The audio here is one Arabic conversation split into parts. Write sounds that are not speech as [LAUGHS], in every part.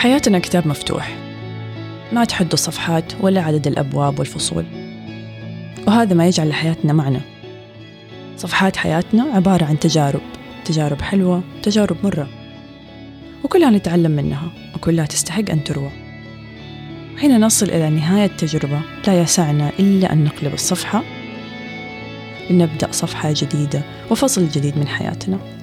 حياتنا كتاب مفتوح. ما تحدوا الصفحات ولا عدد الأبواب والفصول. وهذا ما يجعل لحياتنا معنى. صفحات حياتنا عبارة عن تجارب تجارب حلوة تجارب مرة. وكلها نتعلم منها وكلها تستحق أن تروى. حين نصل إلى نهاية التجربة لا يسعنا إلا أن نقلب الصفحة لنبدأ صفحة جديدة وفصل جديد من حياتنا.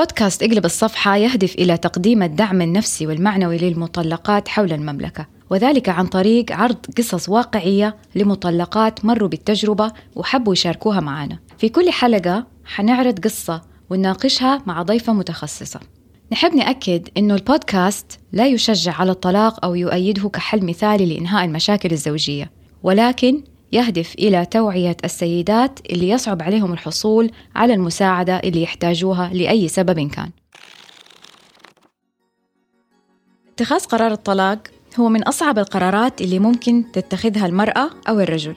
بودكاست اقلب الصفحة يهدف إلى تقديم الدعم النفسي والمعنوي للمطلقات حول المملكة وذلك عن طريق عرض قصص واقعية لمطلقات مروا بالتجربة وحبوا يشاركوها معنا. في كل حلقة حنعرض قصة ونناقشها مع ضيفة متخصصة. نحب نأكد أنه البودكاست لا يشجع على الطلاق أو يؤيده كحل مثالي لإنهاء المشاكل الزوجية ولكن يهدف إلى توعية السيدات اللي يصعب عليهم الحصول على المساعدة اللي يحتاجوها لأي سبب كان. اتخاذ قرار الطلاق هو من أصعب القرارات اللي ممكن تتخذها المرأة أو الرجل.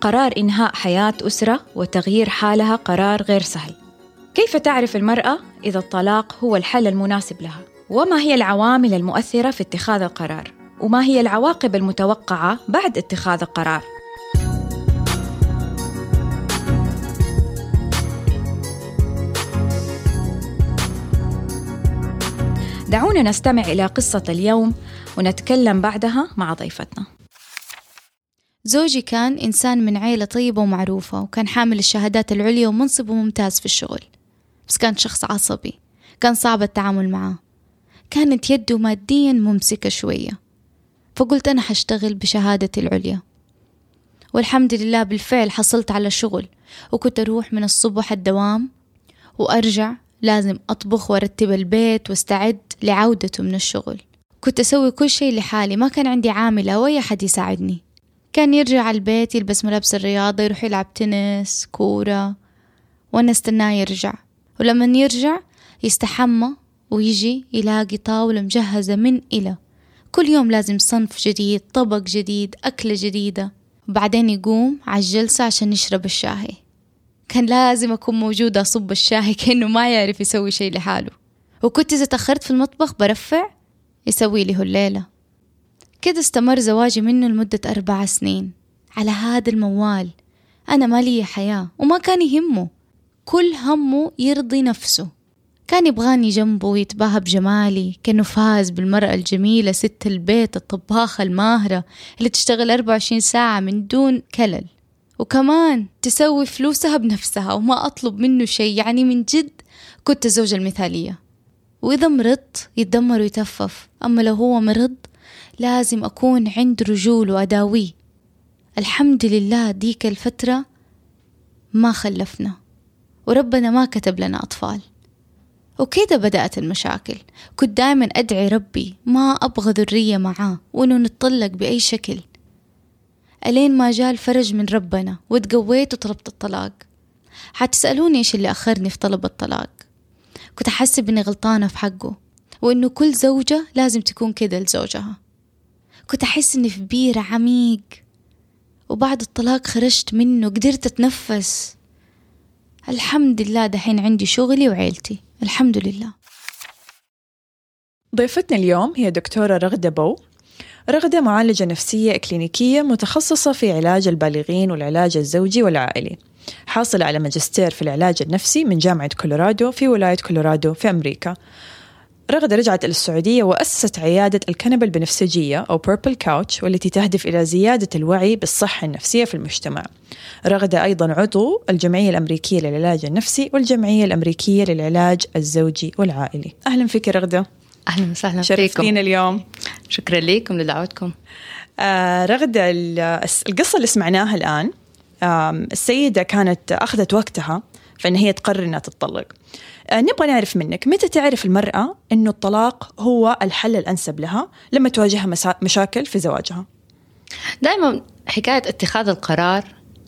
قرار إنهاء حياة أسرة وتغيير حالها قرار غير سهل. كيف تعرف المرأة إذا الطلاق هو الحل المناسب لها؟ وما هي العوامل المؤثرة في اتخاذ القرار؟ وما هي العواقب المتوقعة بعد اتخاذ القرار؟ دعونا نستمع إلى قصة اليوم ونتكلم بعدها مع ضيفتنا. زوجي كان إنسان من عيلة طيبة ومعروفة وكان حامل الشهادات العليا ومنصبه ممتاز في الشغل. بس كان شخص عصبي كان صعب التعامل معه. كانت يده ماديا ممسكة شوية فقلت أنا حشتغل بشهادتي العليا. والحمد لله بالفعل حصلت على شغل وكنت أروح من الصبح الدوام وأرجع لازم أطبخ وأرتب البيت واستعد لعودته من الشغل. كنت أسوي كل شيء لحالي ما كان عندي عاملة أو أي أحد يساعدني. كان يرجع على البيت يلبس ملابس الرياضة يروح يلعب تنس كورة وأنا استناه يرجع. ولما يرجع يستحمى ويجي يلاقي طاولة مجهزة من إلى كل يوم لازم صنف جديد طبق جديد أكلة جديدة. وبعدين يقوم على الجلسة عشان يشرب الشاهي. كان لازم أكون موجودة أصب الشاي [LAUGHS] كأنه ما يعرف يسوي شيء لحاله. وكنت إذا تأخرت في المطبخ برفع يسوي لي الليلة. كده استمر زواجي منه لمدة أربع سنين. على هذا الموال أنا ما لي حياة وما كان يهمه. كل همه يرضي نفسه. كان يبغاني جنبه ويتباهى بجمالي كأنه فاز بالمرأة الجميلة ست البيت الطباخة الماهرة اللي تشتغل 24 ساعة من دون كلل. وكمان تسوي فلوسها بنفسها وما أطلب منه شيء. يعني من جد كنت الزوجة المثالية. وإذا مرضت يتدمر ويتفف. أما لو هو مرض لازم أكون عند رجول وأداويه الحمد لله ديك الفترة ما خلفنا. وربنا ما كتب لنا أطفال. وكده بدأت المشاكل. كنت دائما أدعي ربي ما أبغى ذرية معاه وإنه نتطلق بأي شكل. ألين ما جاء الفرج من ربنا وتقويت وطلبت الطلاق. حتسألوني إيش اللي أخرني في طلب الطلاق. كنت أحسب إني غلطانة في حقه وإنه كل زوجة لازم تكون كده لزوجها. كنت أحس إني في بير عميق وبعد الطلاق خرجت منه قدرت أتنفس. الحمد لله دحين عندي شغلي وعيلتي. الحمد لله. ضيفتنا اليوم هي دكتورة رغدة بو. رغدة معالجة نفسية إكلينيكية متخصصة في علاج البالغين والعلاج الزوجي والعائلي. حاصلة على ماجستير في العلاج النفسي من جامعة كولورادو في ولاية كولورادو في أمريكا. رغدة رجعت إلى السعودية وأسست عيادة الكنبة البنفسجية أو Purple Couch والتي تهدف إلى زيادة الوعي بالصحة النفسية في المجتمع. رغدة أيضا عضو الجمعية الأمريكية للعلاج النفسي والجمعية الأمريكية للعلاج الزوجي والعائلي. أهلا فيك رغدة. أهلا وسهلا شرفتينا اليوم. شكرا لكم لدعوتكم. آه رغدة القصة اللي سمعناها الآن السيدة كانت أخذت وقتها فإن هي تقرر إنها تتطلق. آه نبغى نعرف منك متى تعرف المرأة إنه الطلاق هو الحل الأنسب لها لما تواجهها مشاكل في زواجها؟ دائما حكاية اتخاذ القرار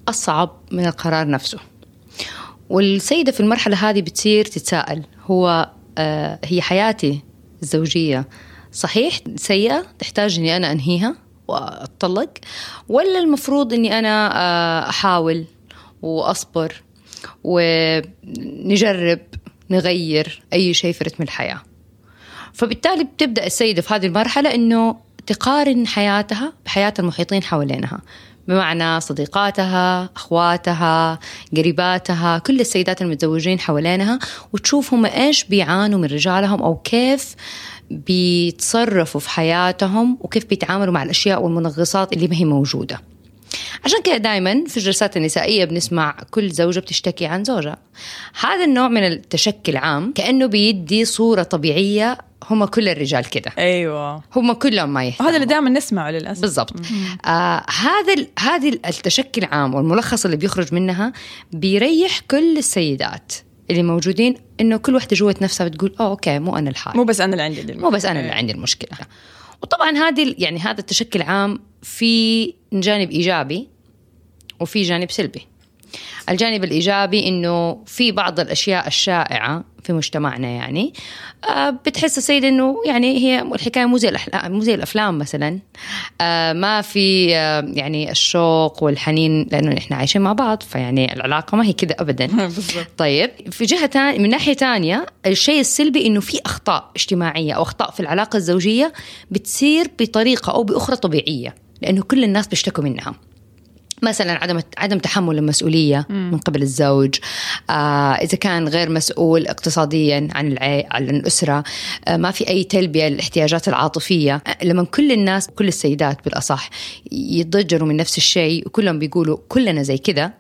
أصعب من القرار نفسه. والسيدة في المرحلة هذه بتصير تتساءل هو آه هي حياتي الزوجية صحيح سيئة؟ تحتاج إني أنا أنهيها وأتطلق؟ ولا المفروض إني أنا أحاول وأصبر ونجرب نغير أي شيء في رتم الحياة؟ فبالتالي بتبدأ السيدة في هذه المرحلة أنه تقارن حياتها بحياة المحيطين حوالينها. بمعنى صديقاتها أخواتها قريباتها كل السيدات المتزوجين حوالينها وتشوف هم إيش بيعانوا من رجالهم أو كيف بيتصرفوا في حياتهم وكيف بيتعاملوا مع الأشياء والمنغصات اللي ما هي موجودة. عشان كده دائما في الجلسات النسائية بنسمع كل زوجة بتشتكي عن زوجها. هذا النوع من التشكي العام كأنه بيدي صورة طبيعية هم كل الرجال كده. أيوه. هم كلهم ما يهتموا. وهذا اللي دائما نسمعه للأسف. بالضبط. آه هذا هذه التشكي العام والملخص اللي بيخرج منها بيريح كل السيدات اللي موجودين إنه كل واحدة جوة نفسها بتقول آه أوكي مو أنا الحال. مو بس أنا اللي عندي دي مو بس أنا اللي عندي المشكلة. وطبعا هذه يعني هذا التشكي العام في جانب إيجابي وفي جانب سلبي. الجانب الإيجابي إنه في بعض الأشياء الشائعة في مجتمعنا يعني آه، بتحس السيدة إنه يعني هي الحكاية مو زي الأحلام مو زي الأفلام مثلا. آه، ما في آه، يعني الشوق والحنين لأنه إحنا عايشين مع بعض فيعني العلاقة ما هي كده ابدا. [LAUGHS] طيب في جهة تانية من ناحية تانية الشيء السلبي إنه في أخطاء اجتماعية أو أخطاء في العلاقة الزوجية بتصير بطريقة أو بأخرى طبيعية لأنه كل الناس بيشتكوا منها. مثلا عدم عدم تحمل المسؤولية من قبل الزوج. آه إذا كان غير مسؤول اقتصاديا عن العي... عن الأسرة آه ما في أي تلبية للاحتياجات العاطفية. آه، لما كل الناس كل السيدات بالأصح يتضجروا من نفس الشيء وكلهم بيقولوا كلنا زي كذا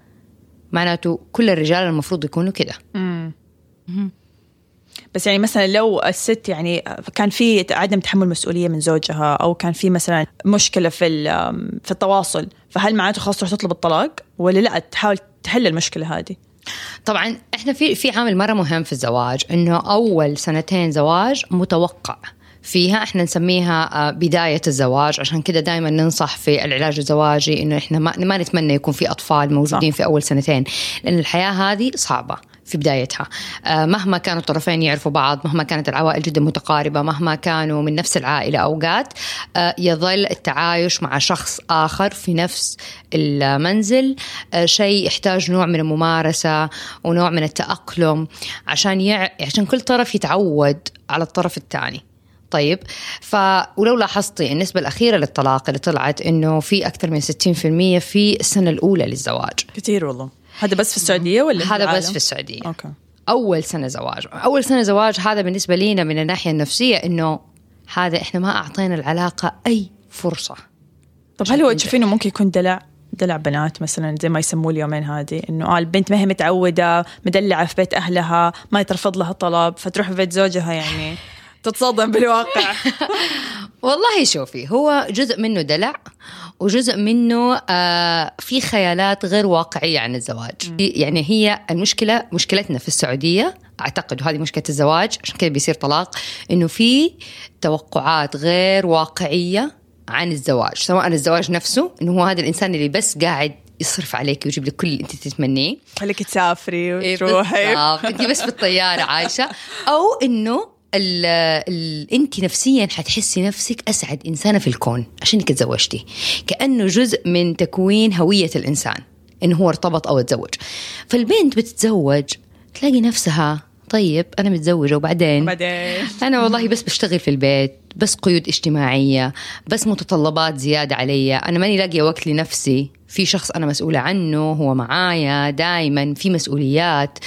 معناته كل الرجال المفروض يكونوا كذا. بس يعني مثلا لو الست يعني كان في عدم تحمل مسؤولية من زوجها أو كان في مثلا مشكلة في في التواصل فهل معناته خلاص تروح تطلب الطلاق ولا لا؟ تحاول تحل المشكلة هذه. طبعا إحنا في في عامل مرة مهم في الزواج إنه أول سنتين زواج متوقع. فيها. إحنا نسميها آه، بداية الزواج. عشان كده دائما ننصح في العلاج الزواجي إنه إحنا ما, ما نتمنى يكون في أطفال موجودين صح. في أول سنتين لأن الحياة هذه صعبة في بدايتها. آه، مهما كانوا الطرفين يعرفوا بعض مهما كانت العوائل جدا متقاربة مهما كانوا من نفس العائلة أوقات آه، يظل التعايش مع شخص آخر في نفس المنزل شيء يحتاج نوع من الممارسة ونوع من التأقلم عشان يع... عشان كل طرف يتعود على الطرف الثاني. طيب. ف ولو لاحظتي النسبة الأخيرة للطلاق اللي طلعت إنه في أكثر من 60% في السنة الأولى للزواج. كثير والله. هذا بس في السعودية ولا هذا؟ بس في السعودية. أوكي. أول سنة زواج. أول سنة زواج هذا بالنسبة لينا من الناحية النفسية إنه هذا إحنا ما أعطينا العلاقة أي فرصة. طب هل هو تشوفينه ممكن يكون دلع دلع بنات مثلا زي ما يسموه اليومين هذه؟ إنه آه البنت ما هي متعوده مدلعة في بيت أهلها ما يترفض لها طلب فتروح في بيت زوجها يعني. تتصدم بالواقع. [LAUGHS] والله شوفي هو جزء منه دلع وجزء منه آه في خيالات غير واقعية عن الزواج. يعني هي المشكلة مشكلتنا في السعودية أعتقد وهذه مشكلة الزواج عشان كذا بيصير طلاق إنه في توقعات غير واقعية عن الزواج. سواء الزواج نفسه إنه هو هذا الإنسان اللي بس قاعد يصرف عليك ويجيب لك كل اللي أنت تتمنيه. خليك تسافري إيه وتروحي. بالضبط. انت بس في الطيارة عايشة. [LAUGHS] أو إنه ال ال انت نفسيا حتحسي نفسك أسعد إنسانة في الكون عشانك تزوجتي. كأنه جزء من تكوين هوية الإنسان إنه هو ارتبط أو تزوج. فالبنت بتتزوج تلاقي نفسها طيب أنا متزوجة وبعدين؟ بعدين أنا والله بس بشتغل في البيت بس قيود اجتماعية بس متطلبات زيادة علي. أنا ماني لاقية وقت لنفسي. في شخص أنا مسؤولة عنه هو معايا دائما في مسؤوليات.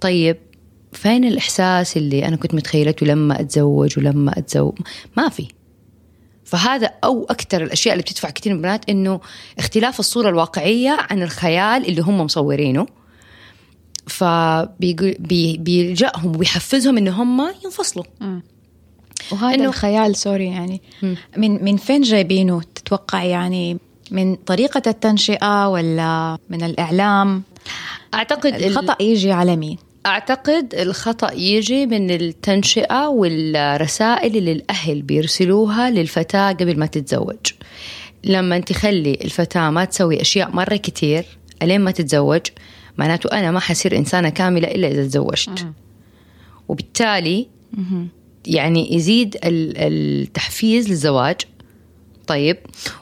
طيب فين الإحساس اللي أنا كنت متخيلته لما أتزوج ولما أتزوج؟ ما في. فهذا أو أكثر الأشياء اللي بتدفع كثير من البنات إنه اختلاف الصورة الواقعية عن الخيال اللي هم مصورينه. فبيلجأهم ويحفزهم إن هم ينفصلوا. وهذا إنه- إنه الخيال سوري يعني من من فين جايبينه؟ تتوقع يعني من طريقة التنشئة ولا من الإعلام؟ أعتقد ال- الخطأ يجي على مين؟ أعتقد الخطأ يجي من التنشئة والرسائل اللي الأهل بيرسلوها للفتاة قبل ما تتزوج. لما تخلي الفتاة ما تسوي أشياء مرة كتير الين ما تتزوج معناته أنا ما حصير إنسانة كاملة إلا إذا تزوجت. وبالتالي يعني يزيد ال- التحفيز للزواج. طيب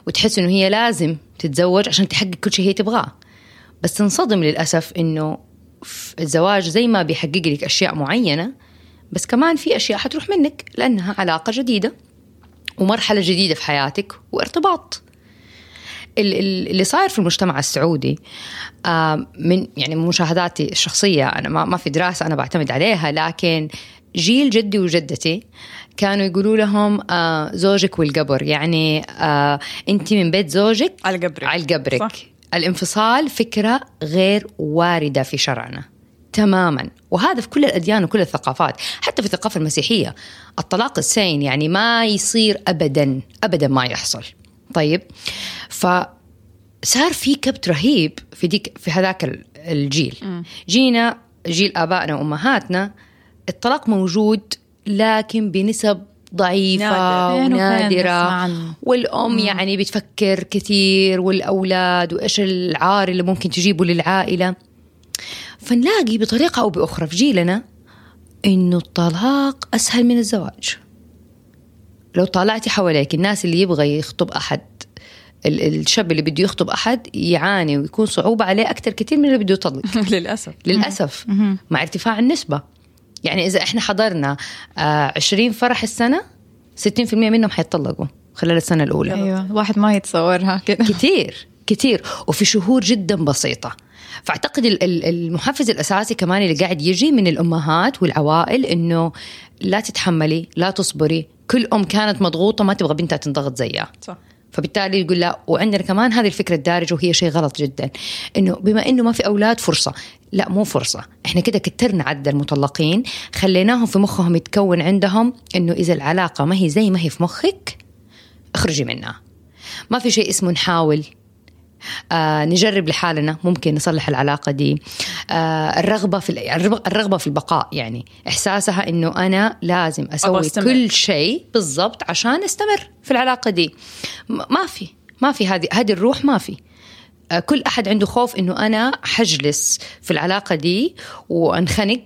وتحس إنه هي لازم تتزوج عشان تحقق كل شيء هي تبغاه. بس تنصدم للأسف إنه ف- الزواج زي ما بيحقق لك أشياء معينة بس كمان في أشياء حتروح منك لأنها علاقة جديدة ومرحلة جديدة في حياتك وارتباط. ال- ال- اللي صاير في المجتمع السعودي آه، من يعني من مشاهداتي الشخصية أنا ما ما في دراسة أنا بعتمد عليها لكن جيل جدي وجدتي كانوا يقولوا لهم آه، زوجك والقبر يعني آه، انت من بيت زوجك على قبرك. على قبرك. صح. الانفصال فكرة غير واردة في شرعنا. تماما. وهذا في كل الأديان وكل الثقافات. حتى في الثقافة المسيحية. الطلاق السين يعني ما يصير ابدا. ابدا ما يحصل. طيب. فصار في كبت رهيب في ديك في هذاك ال- الجيل. جينا جيل آبائنا وأمهاتنا. الطلاق موجود لكن بنسب ضعيفة وفين ونادرة. والأم يعني بتفكر كثير والأولاد وإيش العار اللي ممكن تجيبه للعائلة. فنلاقي بطريقة أو بأخرى في جيلنا إنه الطلاق أسهل من الزواج. لو طالعتي حواليك الناس اللي يبغى يخطب أحد ال- الشاب اللي بده يخطب أحد يعاني ويكون صعوبة عليه أكثر كثير من اللي بده يطلق. [LAUGHS] للأسف. للأسف. مع ارتفاع النسبة. يعني إذا إحنا حضرنا آه 20 فرح السنة 60% منهم حيتطلقوا خلال السنة الأولى. أيوه واحد ما يتصورها كده. [LAUGHS] كتير كتير. وفي شهور جدا بسيطة. ال- المحفز الأساسي كمان اللي قاعد يجي من الأمهات والعوائل إنه لا تتحملي لا تصبري. كل أم كانت مضغوطة ما تبغى بنتها تنضغط زيها. صح. فبالتالي يقول لا وعندنا كمان هذه الفكرة الدارجة وهي شيء غلط جدا. إنه بما إنه ما في أولاد فرصة. لا مو فرصة. إحنا كده كترنا عدد المطلقين خليناهم في مخهم يتكون عندهم إنه إذا العلاقة ما هي زي ما هي في مخك اخرجي منها. ما في شيء اسمه نحاول. آه نجرب لحالنا ممكن نصلح العلاقة دي. آه الرغبة في الرغبة- في البقاء يعني إحساسها إنه أنا لازم أسوي أستمر. كل شيء بالضبط عشان أستمر في العلاقة دي. ما في ما في هذه هذه الروح ما في. آه، كل أحد عنده خوف إنه أنا حجلس في العلاقة دي وأنخنق.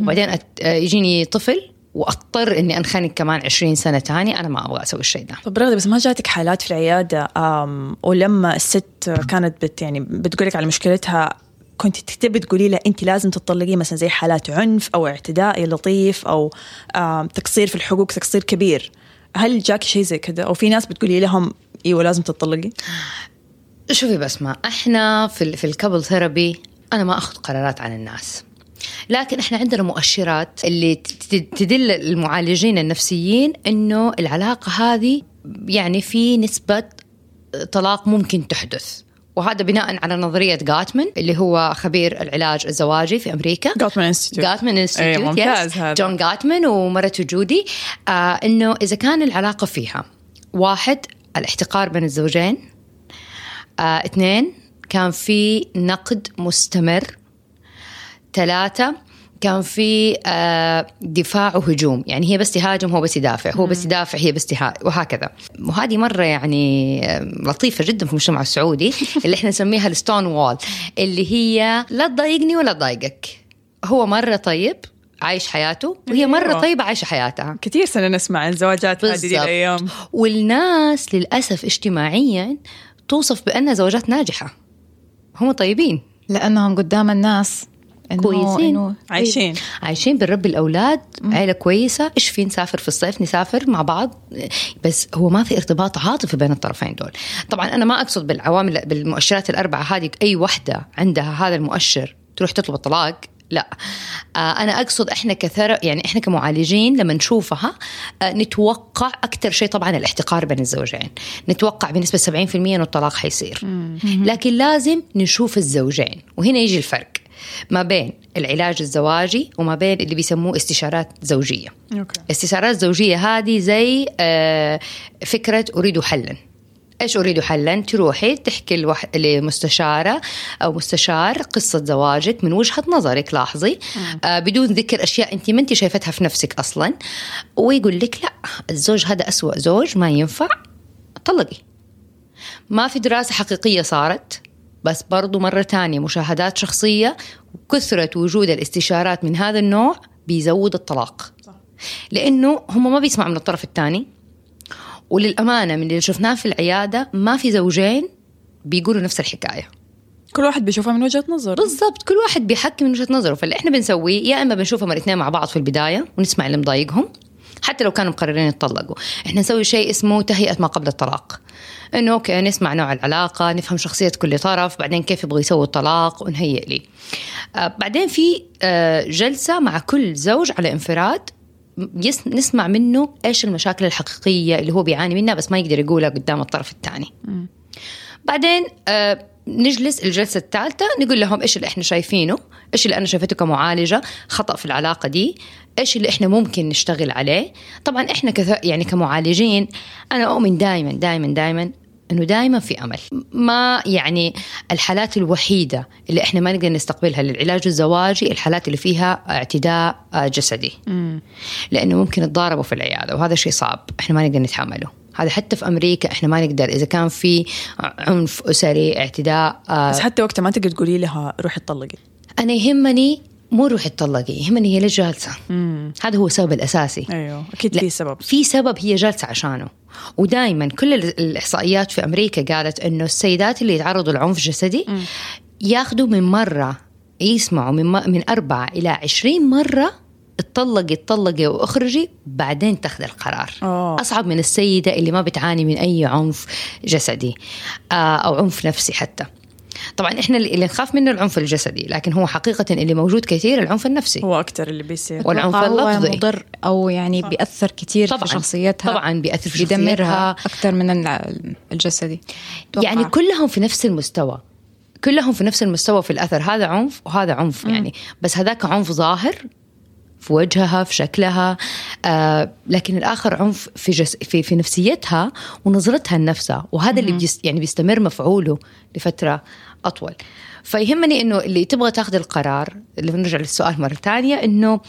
وبعدين آه، يجيني طفل واضطر إني أنخنق كمان 20 سنة تاني أنا ما أبغى أسوي الشيء ده. طب رغدة بس ما جاتك حالات في العيادة آم ولما الست كانت بت يعني بتقولك على مشكلتها كنت تبي تقولي لها أنت لازم تطلقي مثلا زي حالات عنف أو اعتداء لفظي أو تقصير في الحقوق تقصير كبير. هل جاك شيء زي كذا؟ أو في ناس بتقولي لهم إيوه لازم تطلقي؟ شوفي بسمة إحنا في في ال couple therapy أنا ما أخذ قرارات عن الناس. لكن إحنا عندنا مؤشرات اللي تدل المعالجين النفسيين إنه العلاقة هذه يعني في نسبة طلاق ممكن تحدث. وهذا بناء على نظرية جاتمان اللي هو خبير العلاج الزواجي في أمريكا. Gottman Institute Gottman Institute ممتاز هذا. جون جاتمان ومرته جودي. آه إنه إذا كان العلاقة فيها واحد الاحتقار بين الزوجين. آه اثنين كان في نقد مستمر ثلاثة كان في آه دفاع وهجوم. يعني هي بس تهاجم هو بس يدافع. هو بس يدافع هي بس تها وهكذا. وهذه مرة يعني آه، لطيفة جدا في المجتمع السعودي [LAUGHS] اللي إحنا نسميها الستون وول اللي هي لا تضايقني ولا تضايقك. هو مرة طيب عايش حياته وهي مرة أيوة. طيبة عايشة حياتها. كثير سنة نسمع عن زواجات هذه. الأيام والناس للأسف اجتماعيا توصف بأنها زوجات ناجحة. هم طيبين. لأنهم قدام الناس. إنه كويسين. إنه عايشين. عايشين بنربي الأولاد عيلة كويسة إيش في نسافر في الصيف نسافر مع بعض. بس هو ما في ارتباط عاطفي بين الطرفين دول. طبعا أنا ما أقصد بالعوامل بالمؤشرات الأربعة هذه أي وحدة عندها هذا المؤشر تروح تطلب الطلاق؟ لا. آه أنا أقصد إحنا كثر يعني إحنا كمعالجين لما نشوفها آه نتوقع أكثر شيء طبعا الاحتقار بين الزوجين. نتوقع بنسبة 70% إنه الطلاق حيصير. لكن لازم نشوف الزوجين. وهنا يجي الفرق. ما بين العلاج الزواجي وما بين اللي بيسموه استشارات زوجية. أوكي. استشارات زوجية هذه زي آه، فكرة أريد حلا. إيش أريد حلا؟ تروحي تحكي الوح... لمستشارة أو مستشار قصة زواجك من وجهة نظرك لاحظي. آه بدون ذكر أشياء أنت ما أنت شايفتها في نفسك أصلا. ويقول لك لا الزوج هذا أسوأ زوج ما ينفع طلقي. ما في دراسة حقيقية صارت. بس برضو مرة تانية مشاهدات شخصية وكثرة وجود الاستشارات من هذا النوع بيزود الطلاق. لأنه هم ما بيسمعوا من الطرف الثاني وللأمانة من اللي شفناه في العيادة ما في زوجين بيقولوا نفس الحكاية. كل واحد بيشوفها من وجهة نظر بالضبط كل واحد بيحكي من وجهة نظره. فاللي إحنا بنسويه يا إما بنشوفهم الاثنين مع بعض في البداية ونسمع اللي مضايقهم حتى لو كانوا مقررين يتطلقوا. إحنا نسوي شيء اسمه تهيئة ما قبل الطلاق. إنه أوكي نسمع نوع العلاقة نفهم شخصية كل طرف بعدين كيف يبغوا يسووا الطلاق ونهيئ لي. آه بعدين في آه جلسة مع كل زوج على انفراد نسمع منه إيش المشاكل الحقيقية اللي هو بيعاني منها بس ما يقدر يقولها قدام الطرف الثاني. بعدين آه نجلس الجلسة الثالثة نقول لهم إيش اللي إحنا شايفينه إيش اللي أنا شايفته كمعالجة خطأ في العلاقة دي. إيش اللي إحنا ممكن نشتغل عليه؟ طبعا إحنا كث... يعني كمعالجين أنا أؤمن دائما دائما دائما إنه دائما في أمل. ما يعني الحالات الوحيدة اللي إحنا ما نقدر نستقبلها للعلاج الزواجي الحالات اللي فيها اعتداء جسدي. لأنه ممكن يتضاربوا في العيادة وهذا شيء صعب إحنا ما نقدر نتحمله. هذا حتى في أمريكا إحنا ما نقدر إذا كان في عنف أسري اعتداء بس حتى وقتها ما تقدر تقولي لها روحي اتطلقي. أنا يهمني مو روحي اتطلقي يهمني هي ليش جالسة؟ هذا هو السبب الأساسي. أيوه أكيد في سبب. في سبب هي جالسة عشانه. ودائما كل الإحصائيات في أمريكا قالت إنه السيدات اللي يتعرضوا لعنف جسدي ياخذوا من مرة يسمعوا من من أربعة إلى عشرين مرة اتطلقي اتطلقي وأخرجي بعدين تأخذ القرار. أوه. أصعب من السيدة اللي ما بتعاني من أي عنف جسدي آه أو عنف نفسي حتى. طبعا إحنا اللي نخاف منه العنف الجسدي لكن هو حقيقة اللي موجود كثير العنف النفسي. هو أكثر اللي بيصير. والعنف هو اللفظي. مضر أو يعني بيأثر كثير طبعاً. في شخصيتها طبعا بيأثر في بيدمرها شخصيتها. أكثر من الجسدي. أتوقع. يعني كلهم في نفس المستوى. كلهم في نفس المستوى في الأثر. هذا عنف وهذا عنف يعني. بس هذاك عنف ظاهر في وجهها في شكلها. آه لكن الآخر عنف في جس في في نفسيتها ونظرتها لنفسها. وهذا اللي بيست يعني بيستمر مفعوله لفترة. أطول. فيهمني إنه اللي تبغى تاخذ القرار اللي بنرجع للسؤال مرة ثانية إنه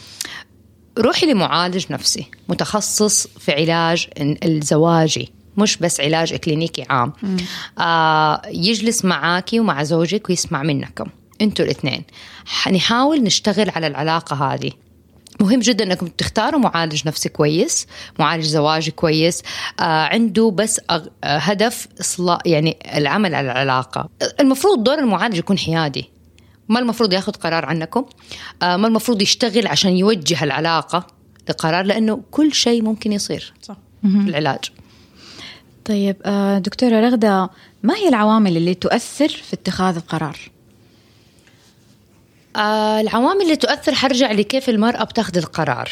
روحي لمعالج نفسي متخصص في علاج الزواجي مش بس علاج كلينيكي عام. آه يجلس معاكي ومع زوجك ويسمع منكم أنتوا الإثنين. نحاول نشتغل على العلاقة هذه. مهم جدا انكم تختاروا معالج نفسي كويس معالج زواجي كويس آه عنده بس أغ... آه هدف إصلاح يعني العمل على العلاقة. المفروض دور المعالج يكون حيادي. ما المفروض ياخذ قرار عنكم؟ آه ما المفروض يشتغل عشان يوجه العلاقة لقرار؟ لأنه كل شيء ممكن يصير صح. في العلاج. طيب آه، دكتورة رغدة ما هي العوامل اللي تؤثر في اتخاذ القرار؟ آه العوامل اللي تؤثر حرجع لكيف المرأة بتاخذ القرار.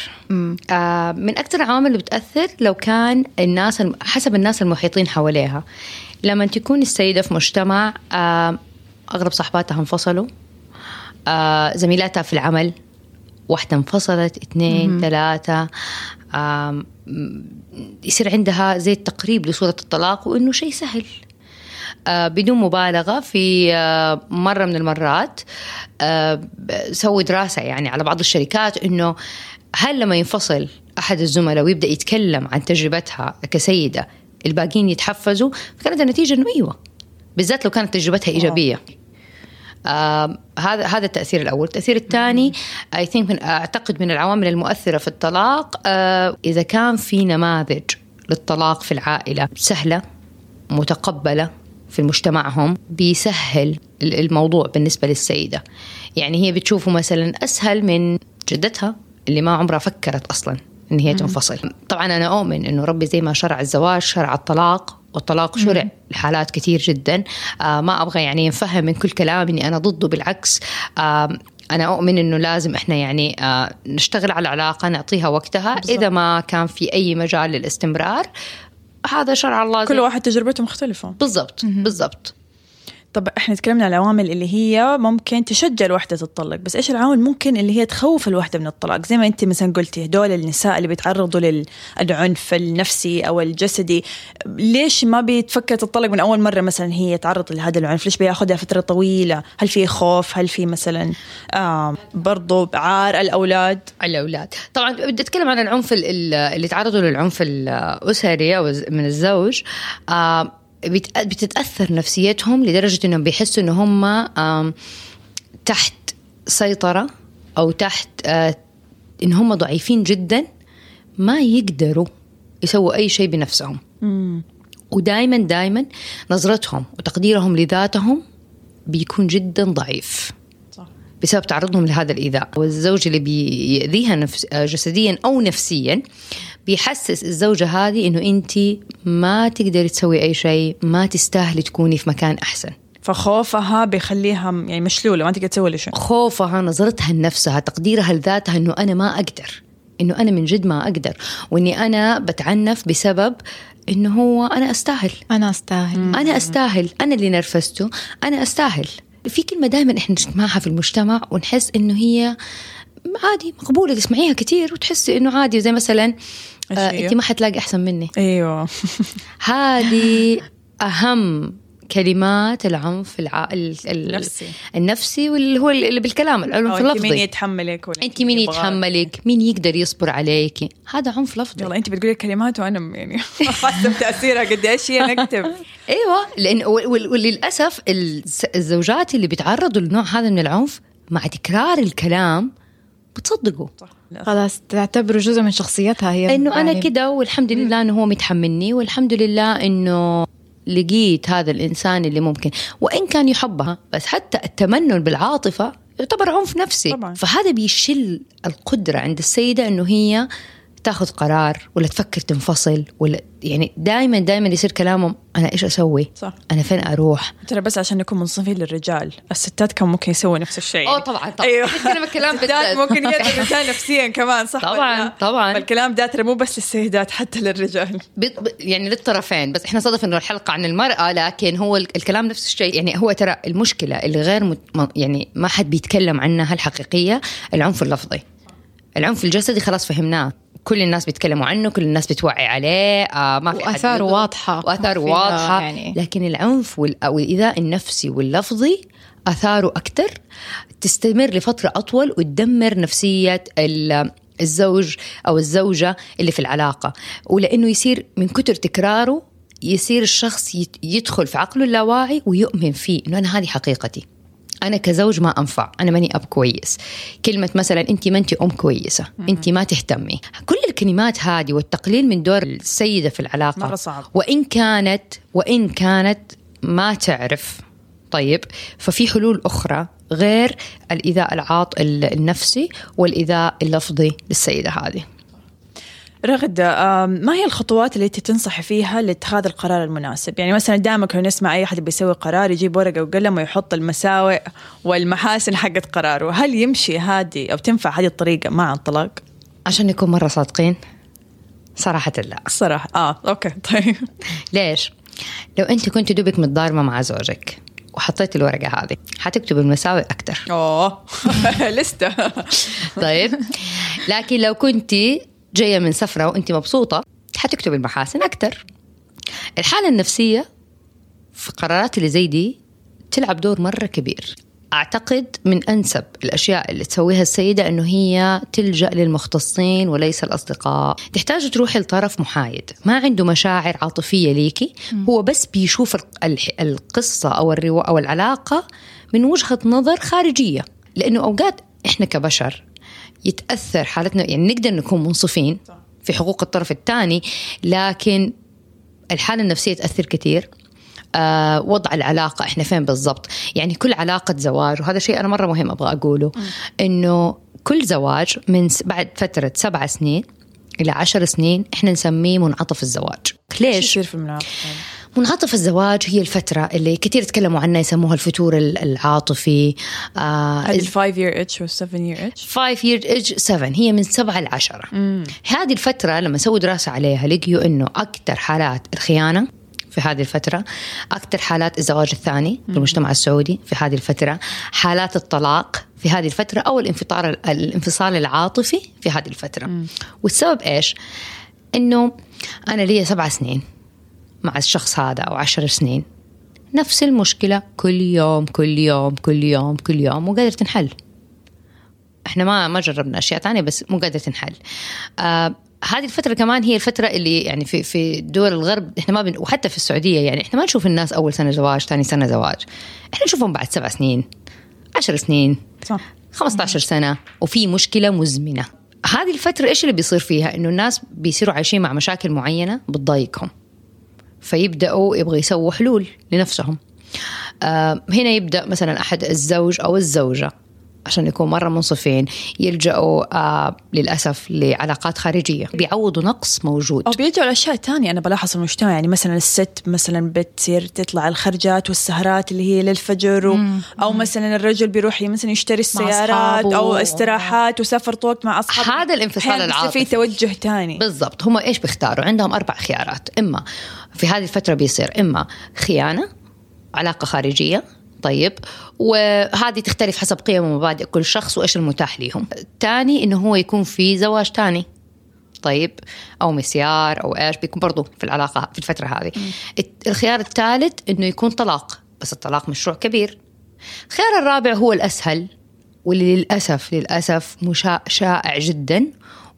آه من أكثر العوامل اللي بتأثر لو كان الناس الم- حسب الناس المحيطين حواليها. لما تكون السيدة في مجتمع آه أغلب صحباتها انفصلوا. آه زميلاتها في العمل واحدة انفصلت اثنين ثلاثة. يصير عندها زي التقريب لصورة الطلاق وإنه شيء سهل. بدون مبالغة في آه، مرة من المرات آه، سووا دراسة يعني على بعض الشركات إنه هل لما ينفصل أحد الزملاء ويبدأ يتكلم عن تجربتها كسيدة الباقيين يتحفزوا؟ فكانت النتيجة إنه أيوة بالذات لو كانت تجربتها إيجابية. آه هذا هذا التأثير الأول، التأثير الثاني اي ثينك أعتقد من العوامل المؤثرة في الطلاق آه إذا كان في نماذج للطلاق في العائلة سهلة متقبلة في مجتمعهم بيسهل ال- الموضوع بالنسبة للسيدة. يعني هي بتشوفه مثلا أسهل من جدتها اللي ما عمرها فكرت أصلا إن هي تنفصل. طبعا أنا اؤمن إنه ربي زي ما شرع الزواج شرع الطلاق والطلاق شرع لحالات كثير جدا آه ما أبغى يعني ينفهم من كل كلام إني أنا ضده بالعكس آه أنا اؤمن إنه لازم إحنا يعني آه نشتغل على العلاقة نعطيها وقتها بالزبط. إذا ما كان في أي مجال للاستمرار هذا شرع الله كل واحد تجربته مختلفة. بالضبط بالضبط. طب إحنا تكلمنا عن العوامل اللي هي ممكن تشجع الوحدة تتطلق بس إيش العوامل ممكن اللي هي تخوف الوحدة من الطلاق؟ زي ما أنت مثلا قلتي هدول النساء اللي بيتعرضوا للعنف النفسي أو الجسدي ليش ما بتفكر تتطلق من أول مرة مثلا هي تعرضت لهذا العنف؟ ليش بياخذها فترة طويلة؟ هل في خوف؟ هل في مثلا آه برضو عار الأولاد؟ الأولاد. طبعا بدي أتكلم عن العنف ال- ال- اللي تعرضوا للعنف الأسري أو من الزوج. آه، بتتأثر نفسيتهم لدرجة إنهم بيحسوا إن هم تحت سيطرة أو تحت آه، إن هم ضعيفين جدا ما يقدروا يسووا أي شيء بنفسهم ودائما دائما نظرتهم وتقديرهم لذاتهم بيكون جدا ضعيف. بسبب تعرضهم لهذا الإيذاء. والزوج اللي بيأذيها نفس جسديا أو نفسيا بيحسس الزوجة هذه إنه أنت ما تقدري تسوي أي شيء ما تستاهلي تكوني في مكان أحسن. فخوفها بيخليها يعني مشلولة ما تقدر تسوي ولا شيء. خوفها نظرتها لنفسها تقديرها لذاتها إنه أنا ما أقدر إنه أنا من جد ما أقدر وإني أنا بتعنف بسبب إنه هو أنا أستاهل. أنا أستاهل. أنا أستاهل أنا اللي نرفزته أنا أستاهل. في كلمة دائما إحنا نسمعها في المجتمع ونحس إنه هي عادي مقبولة تسمعيها كثير وتحسي إنه عادي زي مثلا آه؟ انت ما حتلاقي أحسن مني أيوه هذه أهم كلمات العنف الع... ال... ال... النفسي. النفسي واللي هو اللي بالكلام العنف أنت مين اللفظي يتحملك ولا أنت مين؟ يتحملك؟ مين يقدر يصبر عليك؟ هذا عنف لفظي. يلا أنت بتقولي الكلمات وأنا يعني [LAUGHS] حاسة بتأثيرها قديش هي نكتب [LAUGHS] إيوه لأن وال- وال- وللأسف الز- الزوجات اللي بيتعرضوا لنوع هذا من العنف مع تكرار الكلام بتصدقوا. خلاص تعتبره جزء من شخصيتها هي. إنه أنا يعني. كده والحمد لله إنه هو متحملني والحمد لله إنه لقيت هذا الإنسان اللي ممكن وإن كان يحبها بس حتى التمنن بالعاطفة يعتبر عنف نفسي طبعاً. فهذا بيشل القدرة عند السيدة إنه هي تاخذ قرار ولا تفكر تنفصل ولا يعني دائما دائما يصير كلامهم أنا إيش أسوي؟ صح أنا فين أروح؟ ترى بس عشان نكون منصفين للرجال الستات كان ممكن يسووا نفس الشيء أوه طبعا طبعا أيوه [LAUGHS] الكلام الستات بالذات. ممكن يأذوا [LAUGHS] الرجال نفسيا كمان صح طبعاً،؟ طبعاً. فالكلام ده ترى مو بس للسيدات حتى للرجال يعني للطرفين بس إحنا صدف إنه الحلقة عن المرأة لكن هو ال- الكلام نفس الشيء يعني هو ترى المشكلة اللي غير مت... يعني ما حد بيتكلم عنها الحقيقية العنف اللفظي العنف الجسدي خلاص فهمناه كل الناس بيتكلموا عنه كل الناس بتوعي عليه آه ما في. وآثاره ما فيها واضحة يعني. لكن العنف وال- والايذاء النفسي واللفظي آثاره أكثر تستمر لفترة أطول وتدمر نفسية ال- الزوج أو الزوجة اللي في العلاقة ولأنه يصير من كتر تكراره يصير الشخص يدخل في عقله اللاواعي ويؤمن فيه إنه أنا هذه حقيقتي أنا كزوج ما أنفع. أنا ماني أب كويس. كلمة مثلا انت ما انت أم كويسة. انت ما تهتمي. كل الكلمات هذه والتقليل من دور السيدة في العلاقة. مرة صعب. وإن كانت وإن كانت ما تعرف. طيب. ففي حلول أخرى غير الإيذاء العاط النفسي والإيذاء اللفظي للسيدة هذه. رغد آم، ما هي الخطوات اللي انت تنصحي فيها لاتخاذ القرار المناسب؟ يعني مثلا دائما كنا نسمع أي أحد بيسوي قرار يجيب ورقة وقلم ويحط المساوئ والمحاسن حقت قراره، هل يمشي هذه أو تنفع هذه الطريقة مع الطلاق؟ عشان نكون مرة صادقين صراحة لا الصراحه آه أوكي [LAUGHS] طيب ليش؟ لو أنت كنت دوبك متضاربة مع زوجك وحطيت الورقة هذه حتكتب المساوئ أكثر أوه [LAUGHS] لستة [LAUGHS] طيب لكن لو كنت جاية من سفرة وانت مبسوطة حتكتب المحاسن أكثر الحالة النفسية في قرارات اللي زي دي تلعب دور مرة كبير. أعتقد من أنسب الأشياء اللي تسويها السيدة إنه هي تلجأ للمختصين وليس الأصدقاء. تحتاج تروحي لطرف محايد. ما عنده مشاعر عاطفية ليكي. هو بس بيشوف ال- الح- القصة أو الروا أو العلاقة من وجهة نظر خارجية. لأنه أوقات إحنا كبشر يتأثر حالتنا يعني نقدر نكون منصفين في حقوق الطرف الثاني لكن الحالة النفسية تأثر كثير. آه وضع العلاقة إحنا فين بالضبط؟ يعني كل علاقة زواج وهذا شيء أنا مرة مهم أبغى أقوله إنه كل زواج من بعد فترة سبع سنين إلى عشر سنين إحنا نسميه منعطف الزواج. ليش؟ في المنعطف؟ منعطف الزواج هي الفترة اللي كثير تكلموا عنها يسموها الفتور ال- العاطفي. آه هذه ال five year itch وال seven year itch 5 year itch 7 هي من 7 ل 10 هذه الفترة لما سووا دراسة عليها لقيوا إنه أكثر حالات الخيانة في هذه الفترة أكثر حالات الزواج الثاني في المجتمع السعودي في هذه الفترة حالات الطلاق في هذه الفترة أو الانفصال الانفصال العاطفي في هذه الفترة. والسبب إيش؟ إنه أنا لي سبع سنين. مع الشخص هذا أو عشر سنين. نفس المشكلة كل يوم كل يوم كل يوم كل يوم مو قادرة تنحل. إحنا ما ما جربنا أشياء ثانية بس مو قادره تنحل. آه هذه الفترة كمان هي الفترة اللي يعني في في دول الغرب إحنا ما بن وحتى في السعودية يعني إحنا ما نشوف الناس أول سنة زواج ثاني سنة زواج. إحنا نشوفهم بعد سبع سنين عشر سنين صح. 15 سنة وفي مشكلة مزمنة. هذه الفترة إيش اللي بيصير فيها؟ إنه الناس بيصيروا عايشين مع مشاكل معينة بتضايقهم. فيبدأوا يبغوا يسووا حلول لنفسهم. آه هنا يبدأ مثلا أحد الزوج أو الزوجة. عشان يكون مرة منصفين يلجأوا آه للأسف لعلاقات خارجية. بيعوضوا نقص موجود. أو بيرجعوا لأشياء تانية. أنا بلاحظ في المجتمع يعني مثلا الست مثلا بتصير تطلع الخرجات والسهرات اللي هي للفجر و... أو مثلا الرجل بيروح مثلا يشتري السيارات. أو استراحات وسافر طوق مع أصحابه. هذا الانفصال العاطفي. في توجه تاني. بالضبط. هم إيش بيختاروا؟ عندهم أربع خيارات. إما في هذه الفترة بيصير إما خيانة علاقة خارجية طيب. وهذه تختلف حسب قيم ومبادئ كل شخص وإيش المتاح لهم الثاني إنه هو يكون في زواج ثاني طيب. أو مسيار أو إيش بيكون برضو في العلاقة في الفترة هذه. الخيار الثالث إنه يكون طلاق بس الطلاق مشروع كبير. الخيار الرابع هو الأسهل واللي للأسف للأسف مشا... شائع جدا.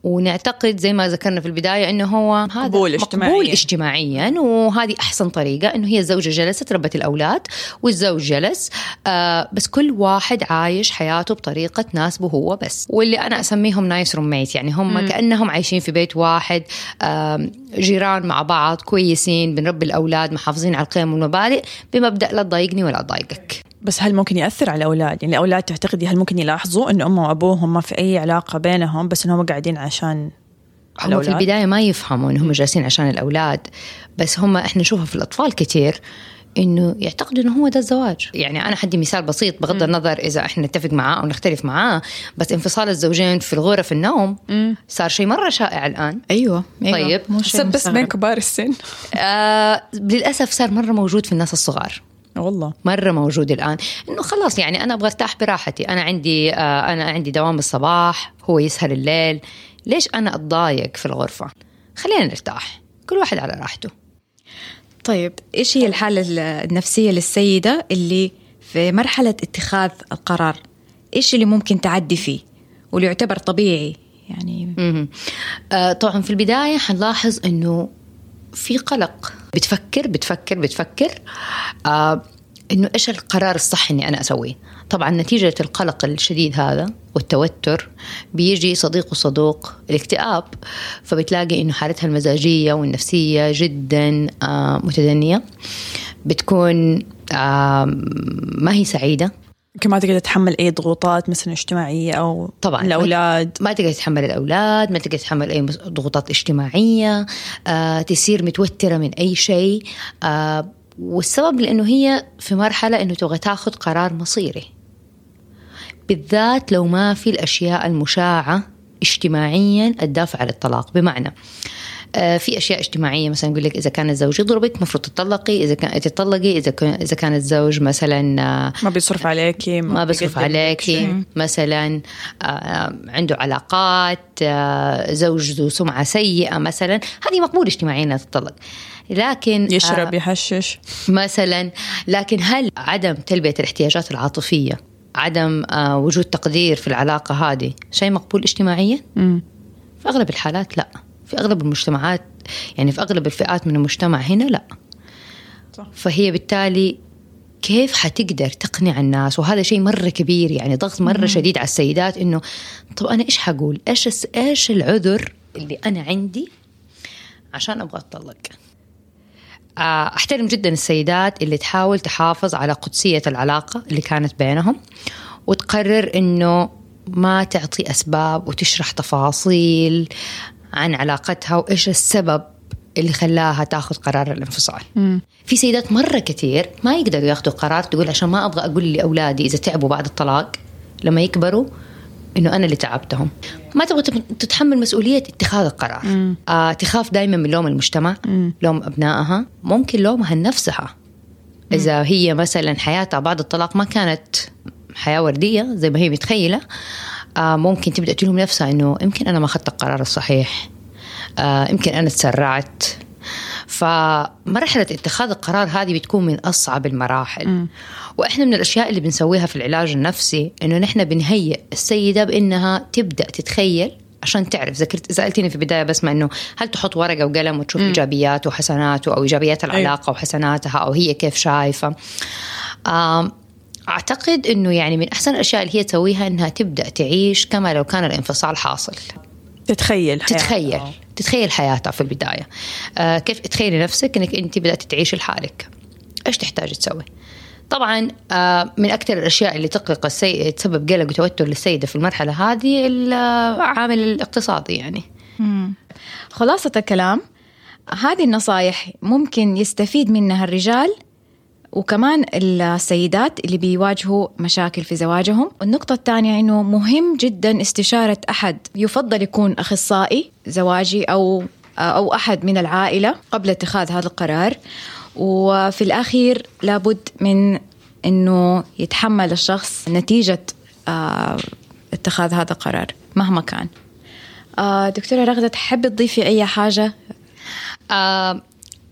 ونعتقد زي ما ذكرنا في البداية إنه هو هذا قبول اجتماعياً. مقبول اجتماعيا وهذه أحسن طريقة إنه هي الزوجة جلست ربت الأولاد والزوج جلس آه بس كل واحد عايش حياته بطريقة تناسبه هو بس. واللي أنا أسميهم nice roommate يعني هم كأنهم عايشين في بيت واحد آه جيران مع بعض كويسين بنربي الأولاد محافظين على القيم والمبادئ بمبدأ لا تضايقني ولا أضايقك. بس هل ممكن يأثر على الأولاد؟ يعني الأولاد تعتقدي هل ممكن يلاحظوا إنه أمهم وأبوهم ما في أي علاقة بينهم بس إنهم قاعدين عشان هم في؟ البداية ما يفهموا إنهم جالسين عشان الأولاد بس هم إحنا نشوفها في الأطفال كتير إنه يعتقدوا إنه هو ده الزواج يعني أنا حدي مثال بسيط بغض النظر إذا إحنا نتفق معاه أو نختلف معاه بس انفصال الزوجين في الغرف النوم صار شيء مرة شائع الآن أيوه, أيوة. طيب. مو شيء بس بين. كبار السن آه للأسف صار مرة موجود في الناس الصغار والله. مرة موجود الآن. إنه خلاص يعني أنا أبغى أرتاح براحتي. أنا عندي آه أنا عندي دوام الصباح هو يسهر الليل. ليش أنا أتضايق في الغرفة؟ خلينا نرتاح. كل واحد على راحته. طيب إيش هي الحالة النفسية للسيدة اللي في مرحلة اتخاذ القرار؟ إيش اللي ممكن تعدي فيه؟ واللي يعتبر طبيعي يعني. آه طبعا في البداية حنلاحظ إنه في قلق. بتفكر بتفكر بتفكر آه إنه إيش القرار الصح إني أنا أسويه؟ طبعا نتيجة القلق الشديد هذا والتوتر بيجي صديق وصدوق الاكتئاب فبتلاقي إنه حالتها المزاجية والنفسية جدا آه متدنية بتكون آه ما هي سعيدة. يمكن ما تقدر تتحمل أي ضغوطات مثلا اجتماعية أو طبعا. الأولاد. ما تقدر تتحمل الأولاد ما تقدر تتحمل أي ضغوطات اجتماعية آه، تصير متوترة من أي شيء. آه، والسبب لأنه هي في مرحلة إنه تبغى تاخذ قرار مصيري. بالذات لو ما في الأشياء المشاعة اجتماعيا الدافع للطلاق. بمعنى في أشياء اجتماعية مثلا يقول لك إذا كان الزوج يضربك المفروض تطلقي إذا كان تطلقي إذا كان إذا كان الزوج مثلا آه، ما بيصرف عليكي ما بيقدم لك عليكي. مثلا آه، عنده علاقات آه، زوج ذو سمعة سيئة مثلا هذه مقبول اجتماعيا إنها تطلق لكن آه، يشرب يحشش. مثلا لكن هل عدم تلبية الاحتياجات العاطفية عدم آه، وجود تقدير في العلاقة هذه شيء مقبول اجتماعيا. في أغلب الحالات لا. في أغلب المجتمعات يعني في أغلب الفئات من المجتمع هنا لا. صح. فهي بالتالي كيف حتقدر تقنع الناس؟ وهذا شيء مرة كبير يعني ضغط مرة شديد على السيدات إنه طب أنا إيش حقول؟ إيش الس- إيش العذر اللي أنا عندي عشان أبغى أتطلق؟ آه، أحترم جدا السيدات اللي تحاول تحافظ على قدسية العلاقة اللي كانت بينهم وتقرر إنه ما تعطي أسباب وتشرح تفاصيل عن علاقتها وإيش السبب اللي خلاها تاخذ قرار الانفصال. في سيدات مرة كتير ما يقدروا ياخذوا قرار تقول عشان ما أبغى أقول لأولادي إذا تعبوا بعد الطلاق لما يكبروا إنه أنا اللي تعبتهم. ما تبغى تب- تتحمل مسؤولية اتخاذ القرار. آه تخاف دائما من لوم المجتمع لوم أبنائها ممكن لومها لنفسها. إذا هي مثلا حياتها بعد الطلاق ما كانت حياة وردية زي ما هي متخيلة ممكن تبدأ تلوم نفسها إنه يمكن أنا ما أخذت القرار الصحيح. آه يمكن أنا تسرعت. فمرحلة اتخاذ القرار هذه بتكون من أصعب المراحل. وإحنا من الأشياء اللي بنسويها في العلاج النفسي إنه نحن بنهيئ السيدة بإنها تبدأ تتخيل عشان تعرف. ذكرت سالتني في البداية بسمع إنه هل تحط ورقة وقلم وتشوف ايجابياته وحسناته أو إيجابيات العلاقة وحسناتها أو هي كيف شايفة؟ أعتقد إنه يعني من أحسن الأشياء اللي هي تسويها إنها تبدأ تعيش كما لو كان الانفصال حاصل. تتخيل حياتها. تتخيل. تتخيل حياتها في البداية. آه كيف تخيلي نفسك إنك أنت بدات تعيشي لحالك؟ إيش تحتاجي تسوي؟ طبعا آه، من أكثر الأشياء اللي تقلق السيد تسبب قلق وتوتر للسيدة في المرحلة هذه العامل الاقتصادي يعني. خلاصة الكلام هذه النصايح ممكن يستفيد منها الرجال وكمان السيدات اللي بيواجهوا مشاكل في زواجهم. النقطة الثانية أنه مهم جدا استشارة أحد. يفضل يكون أخصائي زواجي أو أو أحد من العائلة قبل اتخاذ هذا القرار. وفي الأخير لابد من أنه يتحمل الشخص نتيجة آه، اتخاذ هذا القرار مهما كان. آه، دكتورة رغدة تحبي تضيفي أي حاجة؟ آه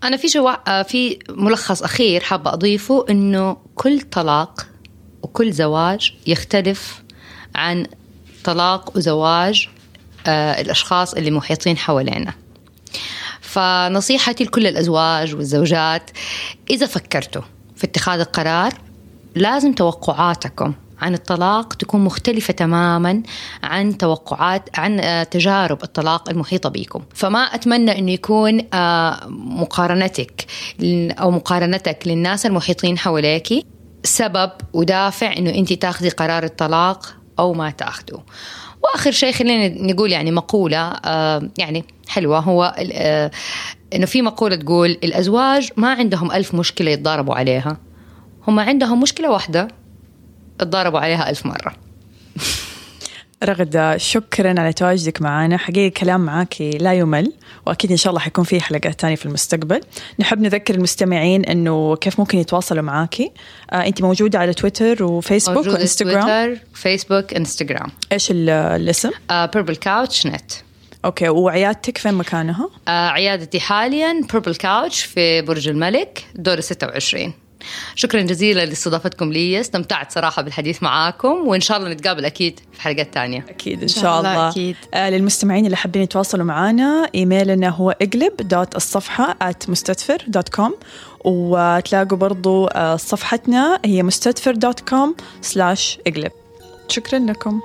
أنا في جوا آه في ملخص أخير حابة أضيفه إنه كل طلاق وكل زواج يختلف عن طلاق وزواج آه الأشخاص اللي محيطين حوالينا. فنصيحتي لكل الأزواج والزوجات إذا فكرتوا في اتخاذ القرار لازم توقعاتكم. عن الطلاق تكون مختلفة تماما عن توقعات عن آه، تجارب الطلاق المحيطة بكم فما أتمنى أنه يكون آه، مقارنتك أو مقارنتك للناس المحيطين حواليك سبب ودافع أنه أنت تاخذي قرار الطلاق أو ما تاخذه. وآخر شيء خلينا نقول يعني مقولة آه يعني حلوة هو إنه في مقولة تقول الأزواج ما عندهم ألف مشكلة يتضاربوا عليها. هم عندهم مشكلة واحدة تضاربوا عليها ألف مرة. رغد شكرا على تواجدك معنا. حقيقة كلام معاك لا يمل وأكيد إن شاء الله حيكون في حلقات تانية في المستقبل. نحب نذكر المستمعين أنه كيف ممكن يتواصلوا معاكي آه أنت موجودة على تويتر وفيسبوك وإنستغرام. تويتر فيسبوك إنستغرام. إيش الاسم؟ Purple Couch net okay وعيادتك فين مكانها؟ آه عيادتي حاليا Purple Couch في برج الملك دور 26 شكرا جزيلا لاستضافتكم لي. استمتعت صراحة بالحديث معاكم وإن شاء الله نتقابل أكيد في حلقات تانية. أكيد إن شاء الله أكيد. آه للمستمعين اللي حابين يتواصلوا معنا إيميلنا هو اقلب dot الصفحة at مستدفر dot com وتلاقوا برضو آه صفحتنا هي مستدفر dot com slash اقلب شكرا لكم.